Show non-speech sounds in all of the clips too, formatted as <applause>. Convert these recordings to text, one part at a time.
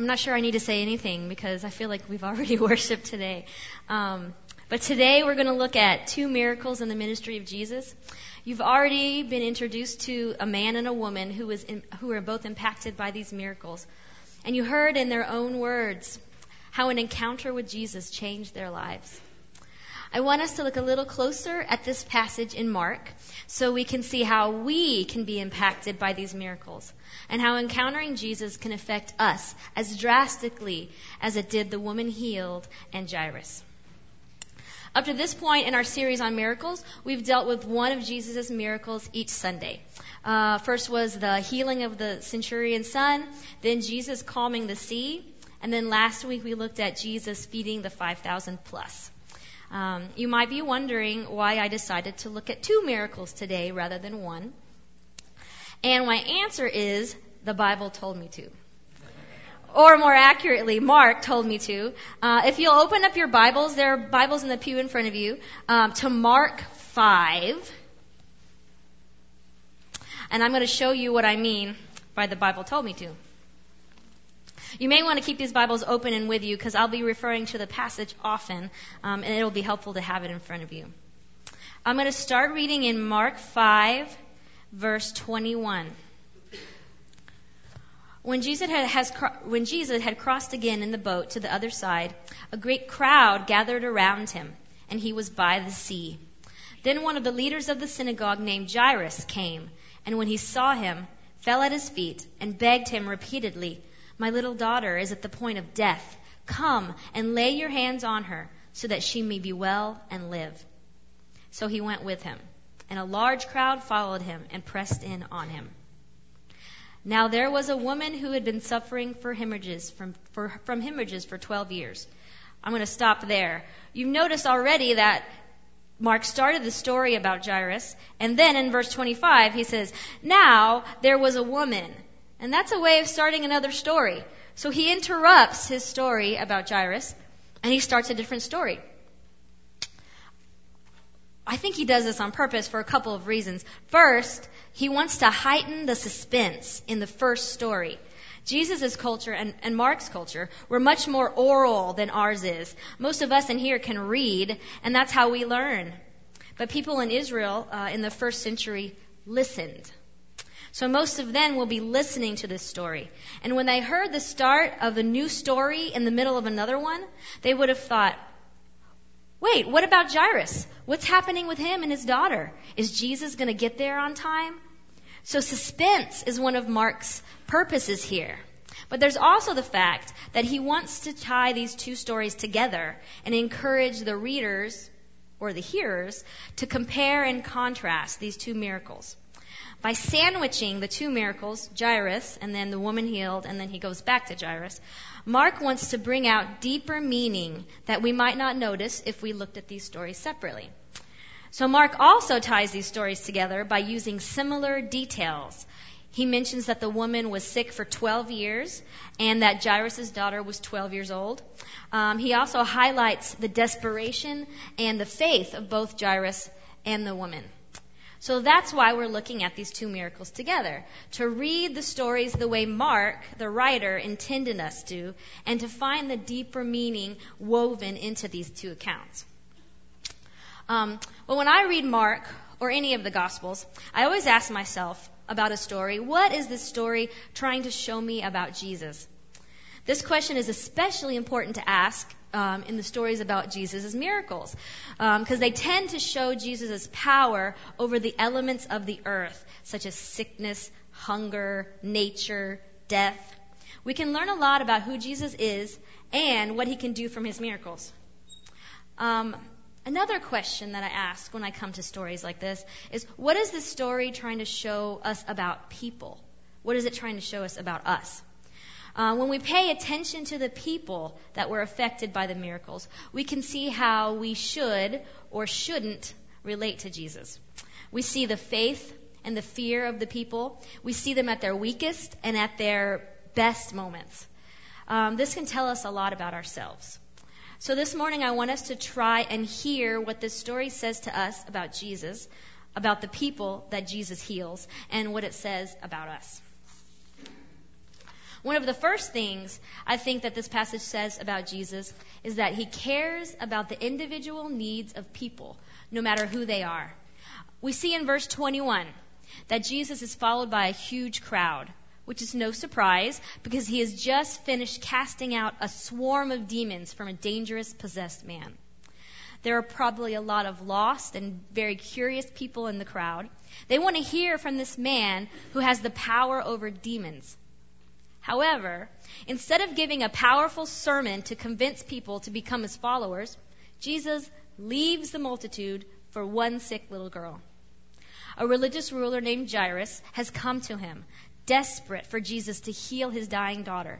I'm not sure I need to say anything because I feel like we've already <laughs> worshiped today. Um, but today we're going to look at two miracles in the ministry of Jesus. You've already been introduced to a man and a woman who was in, who were both impacted by these miracles, and you heard in their own words how an encounter with Jesus changed their lives. I want us to look a little closer at this passage in Mark so we can see how we can be impacted by these miracles and how encountering Jesus can affect us as drastically as it did the woman healed and Jairus. Up to this point in our series on miracles, we've dealt with one of Jesus' miracles each Sunday. Uh, first was the healing of the centurion's son, then Jesus calming the sea, and then last week we looked at Jesus feeding the 5,000 plus. Um, you might be wondering why I decided to look at two miracles today rather than one. And my answer is the Bible told me to. Or more accurately, Mark told me to. Uh, if you'll open up your Bibles, there are Bibles in the pew in front of you, um, to Mark 5. And I'm going to show you what I mean by the Bible told me to. You may want to keep these Bibles open and with you because I'll be referring to the passage often, um, and it'll be helpful to have it in front of you. I'm going to start reading in Mark 5, verse 21. When Jesus, had, when Jesus had crossed again in the boat to the other side, a great crowd gathered around him, and he was by the sea. Then one of the leaders of the synagogue named Jairus came, and when he saw him, fell at his feet and begged him repeatedly, my little daughter is at the point of death. Come and lay your hands on her so that she may be well and live. So he went with him, and a large crowd followed him and pressed in on him. Now there was a woman who had been suffering for hemorrhages from, for, from hemorrhages for 12 years. I'm going to stop there. You've noticed already that Mark started the story about Jairus, and then in verse 25 he says, Now there was a woman and that's a way of starting another story. So he interrupts his story about Jairus and he starts a different story. I think he does this on purpose for a couple of reasons. First, he wants to heighten the suspense in the first story. Jesus' culture and, and, Mark's culture were much more oral than ours is. Most of us in here can read, and that's how we learn. But people in Israel uh, in the first century listened. So most of them will be listening to this story. And when they heard the start of a new story in the middle of another one, they would have thought, wait, what about Jairus? What's happening with him and his daughter? Is Jesus going to get there on time? So suspense is one of Mark's purposes here. But there's also the fact that he wants to tie these two stories together and encourage the readers or the hearers to compare and contrast these two miracles by sandwiching the two miracles, Jairus and then the woman healed, and then he goes back to Jairus, Mark wants to bring out deeper meaning that we might not notice if we looked at these stories separately. So Mark also ties these stories together by using similar details. He mentions that the woman was sick for 12 years and that Jairus' daughter was 12 years old. Um, he also highlights the desperation and the faith of both Jairus and the woman. So that's why we're looking at these two miracles together. To read the stories the way Mark, the writer, intended us to, and to find the deeper meaning woven into these two accounts. Um, well, when I read Mark or any of the Gospels, I always ask myself about a story, what is this story trying to show me about Jesus? This question is especially important to ask um, in the stories about Jesus' miracles, because um, they tend to show Jesus' power over the elements of the earth, such as sickness, hunger, nature, death. We can learn a lot about who Jesus is and what he can do from his miracles. Um, another question that I ask when I come to stories like this is what is this story trying to show us about people? What is it trying to show us about us? Uh, when we pay attention to the people that were affected by the miracles, we can see how we should or shouldn't relate to Jesus. We see the faith and the fear of the people. We see them at their weakest and at their best moments. Um, this can tell us a lot about ourselves. So this morning, I want us to try and hear what this story says to us about Jesus, about the people that Jesus heals, and what it says about us. One of the first things I think that this passage says about Jesus is that he cares about the individual needs of people, no matter who they are. We see in verse 21 that Jesus is followed by a huge crowd, which is no surprise because he has just finished casting out a swarm of demons from a dangerous possessed man. There are probably a lot of lost and very curious people in the crowd. They want to hear from this man who has the power over demons. However, instead of giving a powerful sermon to convince people to become his followers, Jesus leaves the multitude for one sick little girl. A religious ruler named Jairus has come to him, desperate for Jesus to heal his dying daughter.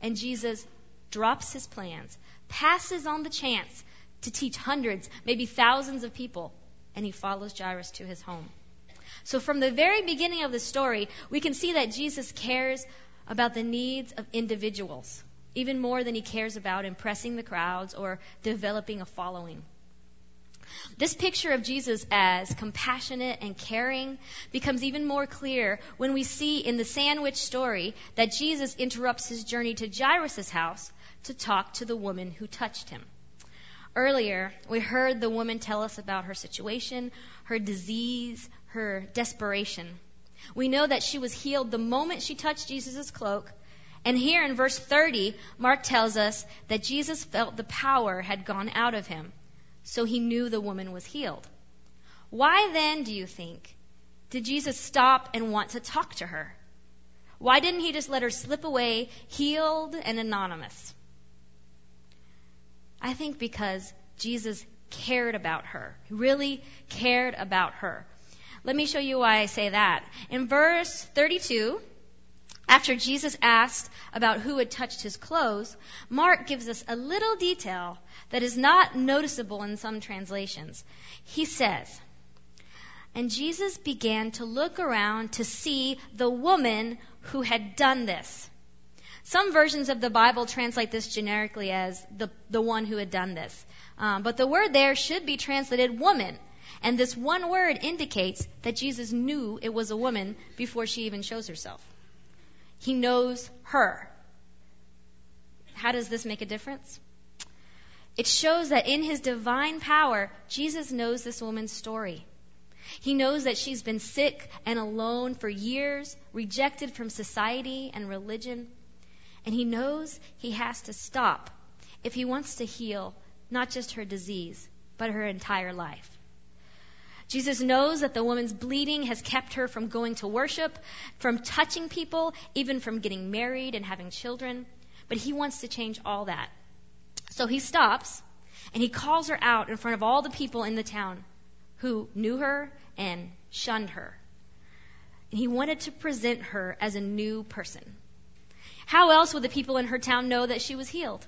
And Jesus drops his plans, passes on the chance to teach hundreds, maybe thousands of people, and he follows Jairus to his home. So from the very beginning of the story, we can see that Jesus cares about the needs of individuals, even more than he cares about impressing the crowds or developing a following. This picture of Jesus as compassionate and caring becomes even more clear when we see in the sandwich story that Jesus interrupts his journey to Jairus' house to talk to the woman who touched him. Earlier, we heard the woman tell us about her situation, her disease, her desperation. We know that she was healed the moment she touched Jesus' cloak. And here in verse 30, Mark tells us that Jesus felt the power had gone out of him so he knew the woman was healed. Why then, do you think, did Jesus stop and want to talk to her? Why didn't he just let her slip away, healed and anonymous? I think because Jesus cared about her. He really cared about her. Let me show you why I say that. In verse 32, after Jesus asked about who had touched his clothes, Mark gives us a little detail that is not noticeable in some translations. He says, And Jesus began to look around to see the woman who had done this. Some versions of the Bible translate this generically as the, the one who had done this. Um, but the word there should be translated woman. And this one word indicates that Jesus knew it was a woman before she even shows herself. He knows her. How does this make a difference? It shows that in his divine power, Jesus knows this woman's story. He knows that she's been sick and alone for years, rejected from society and religion. And he knows he has to stop if he wants to heal not just her disease, but her entire life. Jesus knows that the woman's bleeding has kept her from going to worship, from touching people, even from getting married and having children. But he wants to change all that. So he stops and he calls her out in front of all the people in the town who knew her and shunned her. And he wanted to present her as a new person. How else would the people in her town know that she was healed?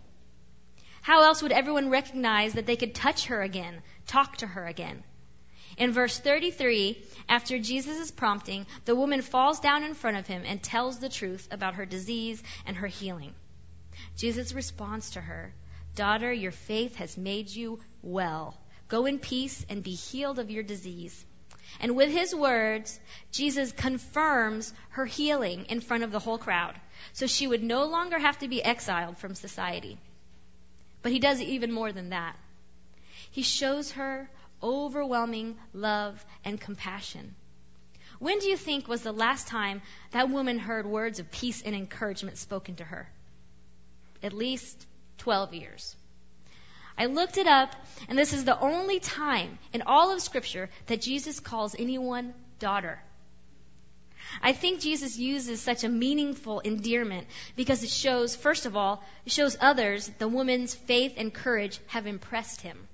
How else would everyone recognize that they could touch her again, talk to her again? In verse 33, after Jesus' prompting, the woman falls down in front of him and tells the truth about her disease and her healing. Jesus responds to her Daughter, your faith has made you well. Go in peace and be healed of your disease. And with his words, Jesus confirms her healing in front of the whole crowd. So she would no longer have to be exiled from society. But he does even more than that. He shows her overwhelming love and compassion. When do you think was the last time that woman heard words of peace and encouragement spoken to her? At least 12 years. I looked it up, and this is the only time in all of Scripture that Jesus calls anyone daughter. I think Jesus uses such a meaningful endearment because it shows, first of all, it shows others the woman's faith and courage have impressed him.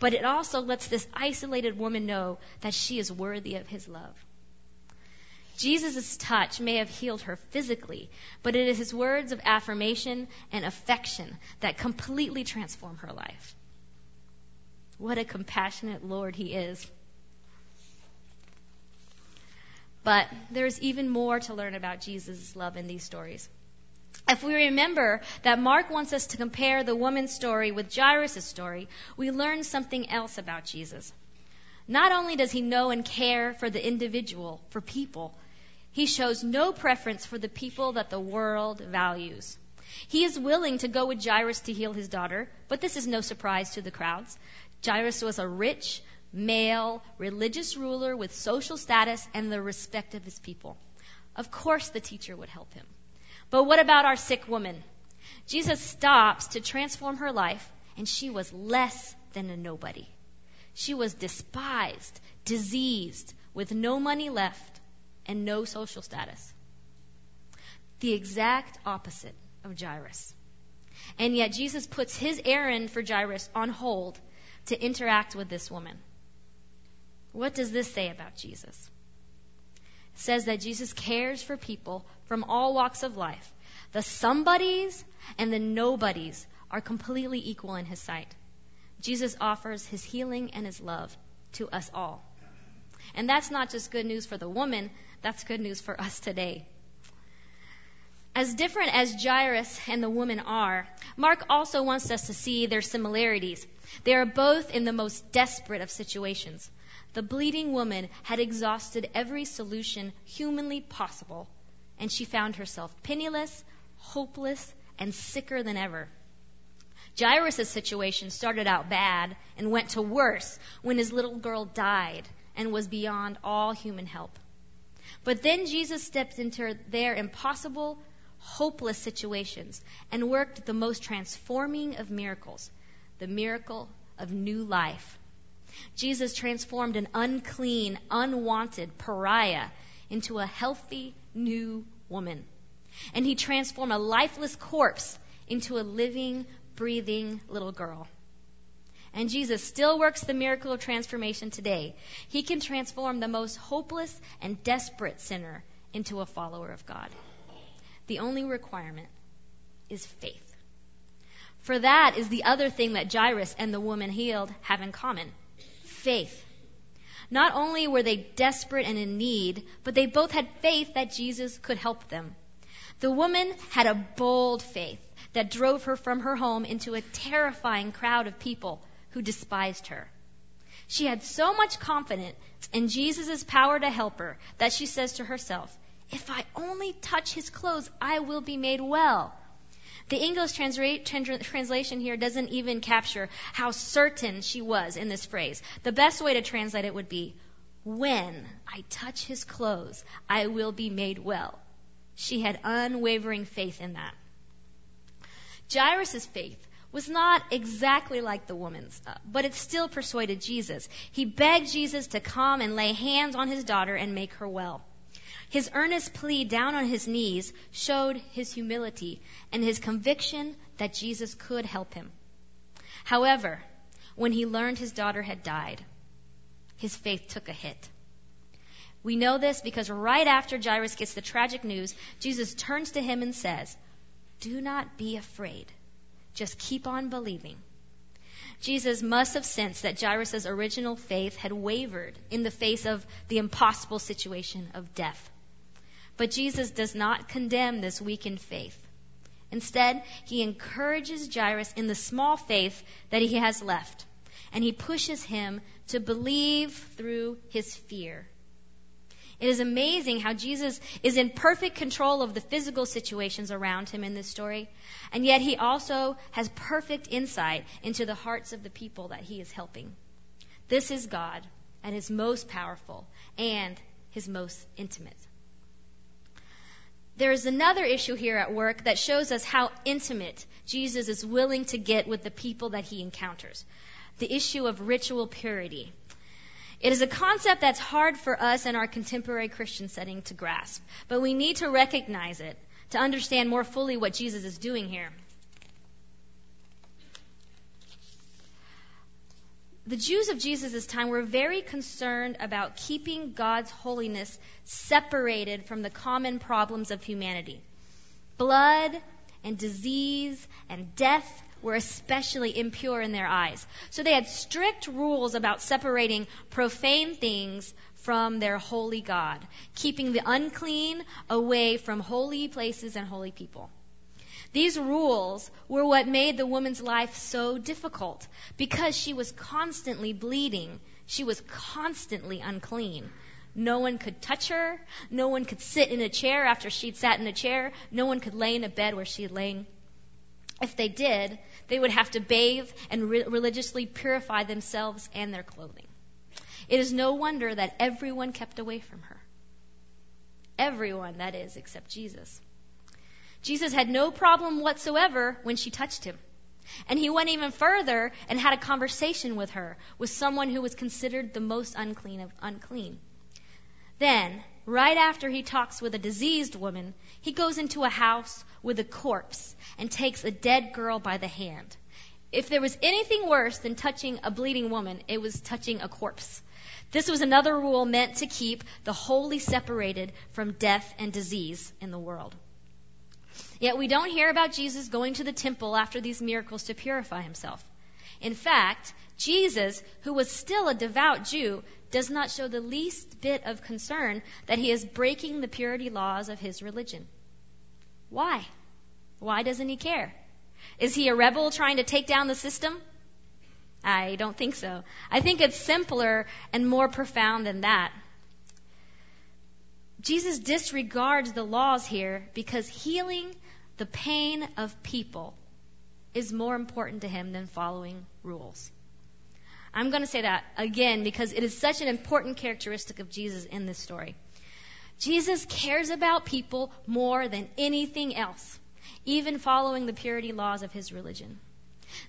But it also lets this isolated woman know that she is worthy of his love. Jesus' touch may have healed her physically, but it is his words of affirmation and affection that completely transform her life. What a compassionate Lord he is. But there's even more to learn about Jesus' love in these stories. If we remember that Mark wants us to compare the woman's story with Jairus' story, we learn something else about Jesus. Not only does he know and care for the individual, for people, He shows no preference for the people that the world values. He is willing to go with Jairus to heal his daughter, but this is no surprise to the crowds. Jairus was a rich, male, religious ruler with social status and the respect of his people. Of course, the teacher would help him. But what about our sick woman? Jesus stops to transform her life, and she was less than a nobody. She was despised, diseased, with no money left, and no social status. The exact opposite of Jairus. And yet Jesus puts his errand for Jairus on hold to interact with this woman. What does this say about Jesus? Says that Jesus cares for people from all walks of life. The somebodies and the nobodies are completely equal in his sight. Jesus offers his healing and his love to us all. And that's not just good news for the woman, that's good news for us today. As different as Jairus and the woman are, Mark also wants us to see their similarities. They are both in the most desperate of situations. The bleeding woman had exhausted every solution humanly possible, and she found herself penniless, hopeless, and sicker than ever. Jairus' situation started out bad and went to worse when his little girl died and was beyond all human help. But then Jesus stepped into their impossible, hopeless situations and worked the most transforming of miracles the miracle of new life. Jesus transformed an unclean, unwanted pariah into a healthy, new woman. And he transformed a lifeless corpse into a living, breathing little girl. And Jesus still works the miracle of transformation today. He can transform the most hopeless and desperate sinner into a follower of God. The only requirement is faith. For that is the other thing that Jairus and the woman healed have in common faith. Not only were they desperate and in need, but they both had faith that Jesus could help them. The woman had a bold faith that drove her from her home into a terrifying crowd of people who despised her. She had so much confidence in Jesus' power to help her that she says to herself, if I only touch his clothes, I will be made well. The English translation here doesn't even capture how certain she was in this phrase. The best way to translate it would be, When I touch his clothes, I will be made well. She had unwavering faith in that. Jairus' faith was not exactly like the woman's, uh, but it still persuaded Jesus. He begged Jesus to come and lay hands on his daughter and make her well. His earnest plea down on his knees showed his humility and his conviction that Jesus could help him. However, when he learned his daughter had died, his faith took a hit. We know this because right after Jairus gets the tragic news, Jesus turns to him and says, Do not be afraid. Just keep on believing. Jesus must have sensed that Jairus' original faith had wavered in the face of the impossible situation of death. But Jesus does not condemn this weakened faith. Instead, he encourages Jairus in the small faith that he has left, and he pushes him to believe through his fear. It is amazing how Jesus is in perfect control of the physical situations around him in this story, and yet he also has perfect insight into the hearts of the people that he is helping. This is God at his most powerful and his most intimate. There is another issue here at work that shows us how intimate Jesus is willing to get with the people that he encounters. The issue of ritual purity. It is a concept that's hard for us in our contemporary Christian setting to grasp, but we need to recognize it to understand more fully what Jesus is doing here. the Jews of Jesus' time were very concerned about keeping God's holiness separated from the common problems of humanity. Blood and disease and death were especially impure in their eyes. So they had strict rules about separating profane things from their holy God, keeping the unclean away from holy places and holy people. These rules were what made the woman's life so difficult because she was constantly bleeding. She was constantly unclean. No one could touch her. No one could sit in a chair after she'd sat in a chair. No one could lay in a bed where she'd lain. If they did, they would have to bathe and re- religiously purify themselves and their clothing. It is no wonder that everyone kept away from her. Everyone, that is, except Jesus. Jesus had no problem whatsoever when she touched him. And he went even further and had a conversation with her, with someone who was considered the most unclean of unclean. Then, right after he talks with a diseased woman, he goes into a house with a corpse and takes a dead girl by the hand. If there was anything worse than touching a bleeding woman, it was touching a corpse. This was another rule meant to keep the holy separated from death and disease in the world. Yet we don't hear about Jesus going to the temple after these miracles to purify himself. In fact, Jesus, who was still a devout Jew, does not show the least bit of concern that he is breaking the purity laws of his religion. Why? Why doesn't he care? Is he a rebel trying to take down the system? I don't think so. I think it's simpler and more profound than that. Jesus disregards the laws here because healing the pain of people is more important to him than following rules. I'm going to say that again because it is such an important characteristic of Jesus in this story. Jesus cares about people more than anything else, even following the purity laws of his religion.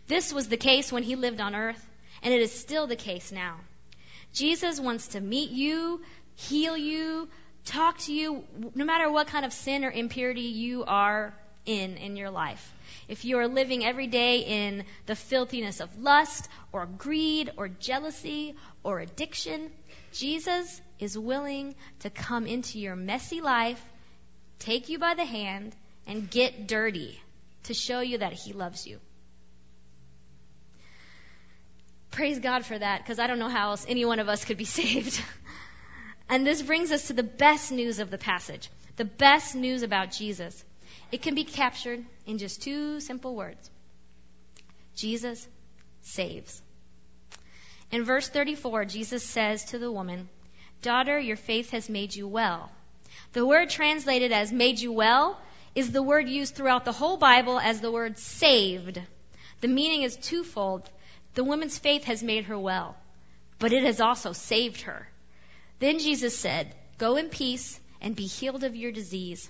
This was the case when he lived on earth, and it is still the case now. Jesus wants to meet you, heal you, talk to you, no matter what kind of sin or impurity you are in in your life. If you are living every day in the filthiness of lust or greed or jealousy or addiction, Jesus is willing to come into your messy life, take you by the hand, and get dirty to show you that he loves you. Praise God for that, because I don't know how else any one of us could be <laughs> saved. and this brings us to the best news of the passage the best news about Jesus. It can be captured in just two simple words Jesus saves. In verse 34, Jesus says to the woman, Daughter, your faith has made you well. The word translated as made you well is the word used throughout the whole Bible as the word saved. The meaning is twofold. The woman's faith has made her well, but it has also saved her. Then Jesus said, Go in peace and be healed of your disease.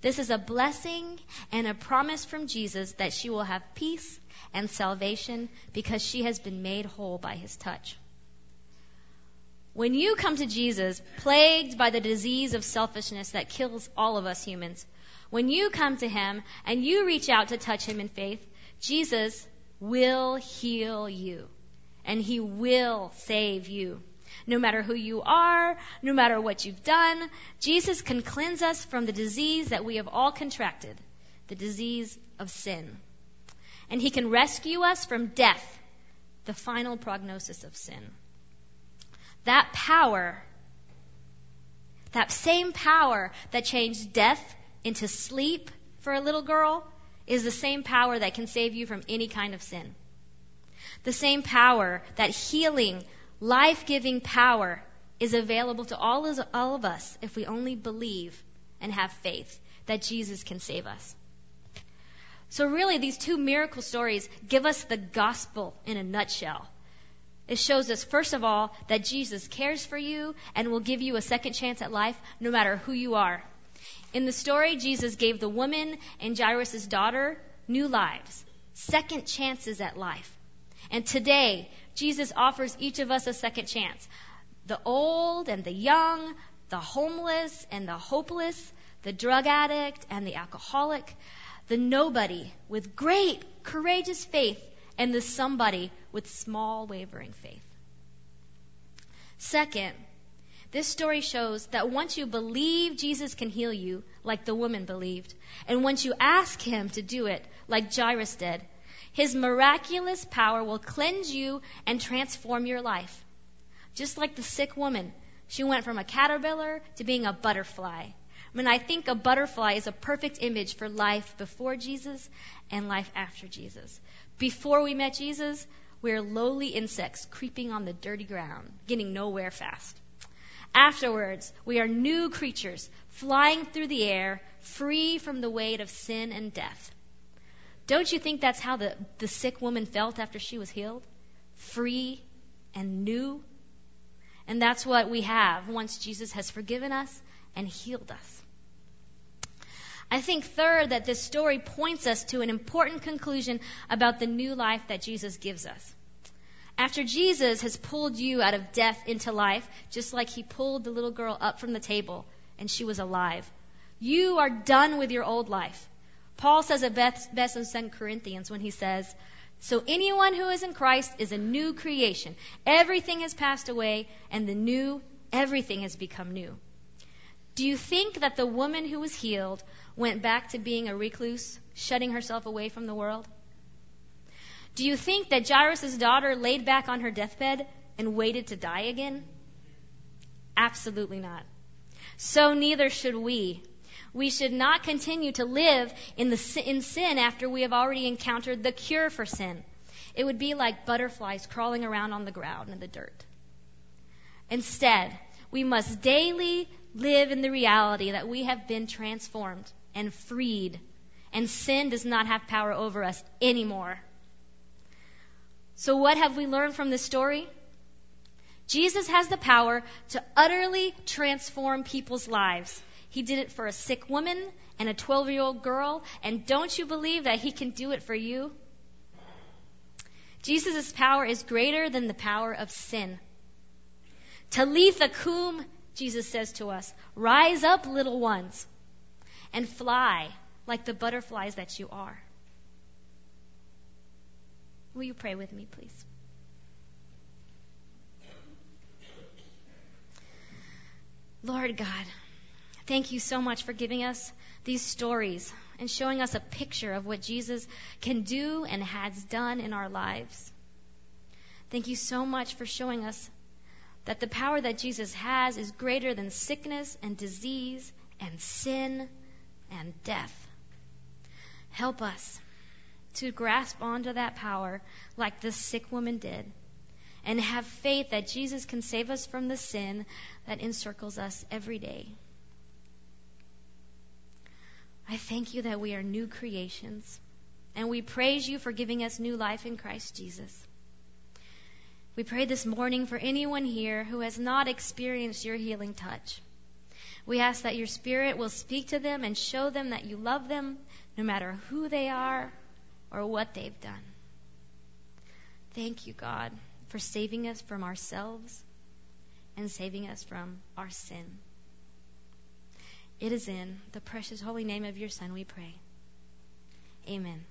This is a blessing and a promise from Jesus that she will have peace and salvation because she has been made whole by his touch. When you come to Jesus, plagued by the disease of selfishness that kills all of us humans, when you come to him and you reach out to touch him in faith, Jesus will heal you and he will save you. No matter who you are, no matter what you've done, Jesus can cleanse us from the disease that we have all contracted, the disease of sin. And he can rescue us from death, the final prognosis of sin. That power, that same power that changed death into sleep for a little girl, is the same power that can save you from any kind of sin. The same power, that healing, life giving power, is available to all of, all of us if we only believe and have faith that Jesus can save us. So, really, these two miracle stories give us the gospel in a nutshell. It shows us, first of all, that Jesus cares for you and will give you a second chance at life no matter who you are. In the story, Jesus gave the woman and Jairus' daughter new lives, second chances at life. And today, Jesus offers each of us a second chance. The old and the young, the homeless and the hopeless, the drug addict and the alcoholic, the nobody with great, courageous faith, and the somebody with small, wavering faith. Second, this story shows that once you believe Jesus can heal you, like the woman believed, and once you ask him to do it, like Jairus did, his miraculous power will cleanse you and transform your life. Just like the sick woman, she went from a caterpillar to being a butterfly. Mean, I think a butterfly is a perfect image for life before Jesus and life after Jesus. Before we met Jesus, we we're lowly insects creeping on the dirty ground, getting nowhere fast. Afterwards, we are new creatures, flying through the air, free from the weight of sin and death. Don't you think that's how the, the sick woman felt after she was healed? Free and new. And that's what we have once Jesus has forgiven us and healed us. I think, third, that this story points us to an important conclusion about the new life that Jesus gives us. After Jesus has pulled you out of death into life, just like he pulled the little girl up from the table and she was alive, you are done with your old life. Paul says it best, in 2 Corinthians when he says, So anyone who is in Christ is a new creation. Everything has passed away, and the new, everything has become new. Do you think that the woman who was healed went back to being a recluse, shutting herself away from the world? Do you think that Jairus' daughter laid back on her deathbed and waited to die again? Absolutely not. So neither should we. We should not continue to live in, the, in sin after we have already encountered the cure for sin. It would be like butterflies crawling around on the ground in the dirt. Instead, we must daily live in the reality that we have been transformed and freed, and sin does not have power over us anymore. So, what have we learned from this story? Jesus has the power to utterly transform people's lives. He did it for a sick woman and a 12 year old girl, and don't you believe that He can do it for you? Jesus' power is greater than the power of sin. Talitha kum, Jesus says to us, rise up, little ones, and fly like the butterflies that you are. Will you pray with me, please? Lord God, thank you so much for giving us these stories and showing us a picture of what Jesus can do and has done in our lives. Thank you so much for showing us that the power that Jesus has is greater than sickness and disease and sin and death. Help us to grasp onto that power like this sick woman did and have faith that Jesus can save us from the sin that encircles us every day. I thank you that we are new creations and we praise you for giving us new life in Christ Jesus. We pray this morning for anyone here who has not experienced your healing touch. We ask that your Spirit will speak to them and show them that you love them no matter who they are or what they've done. Thank you, God, for saving us from ourselves and saving us from our sin. It is in the precious holy name of your Son we pray. Amen.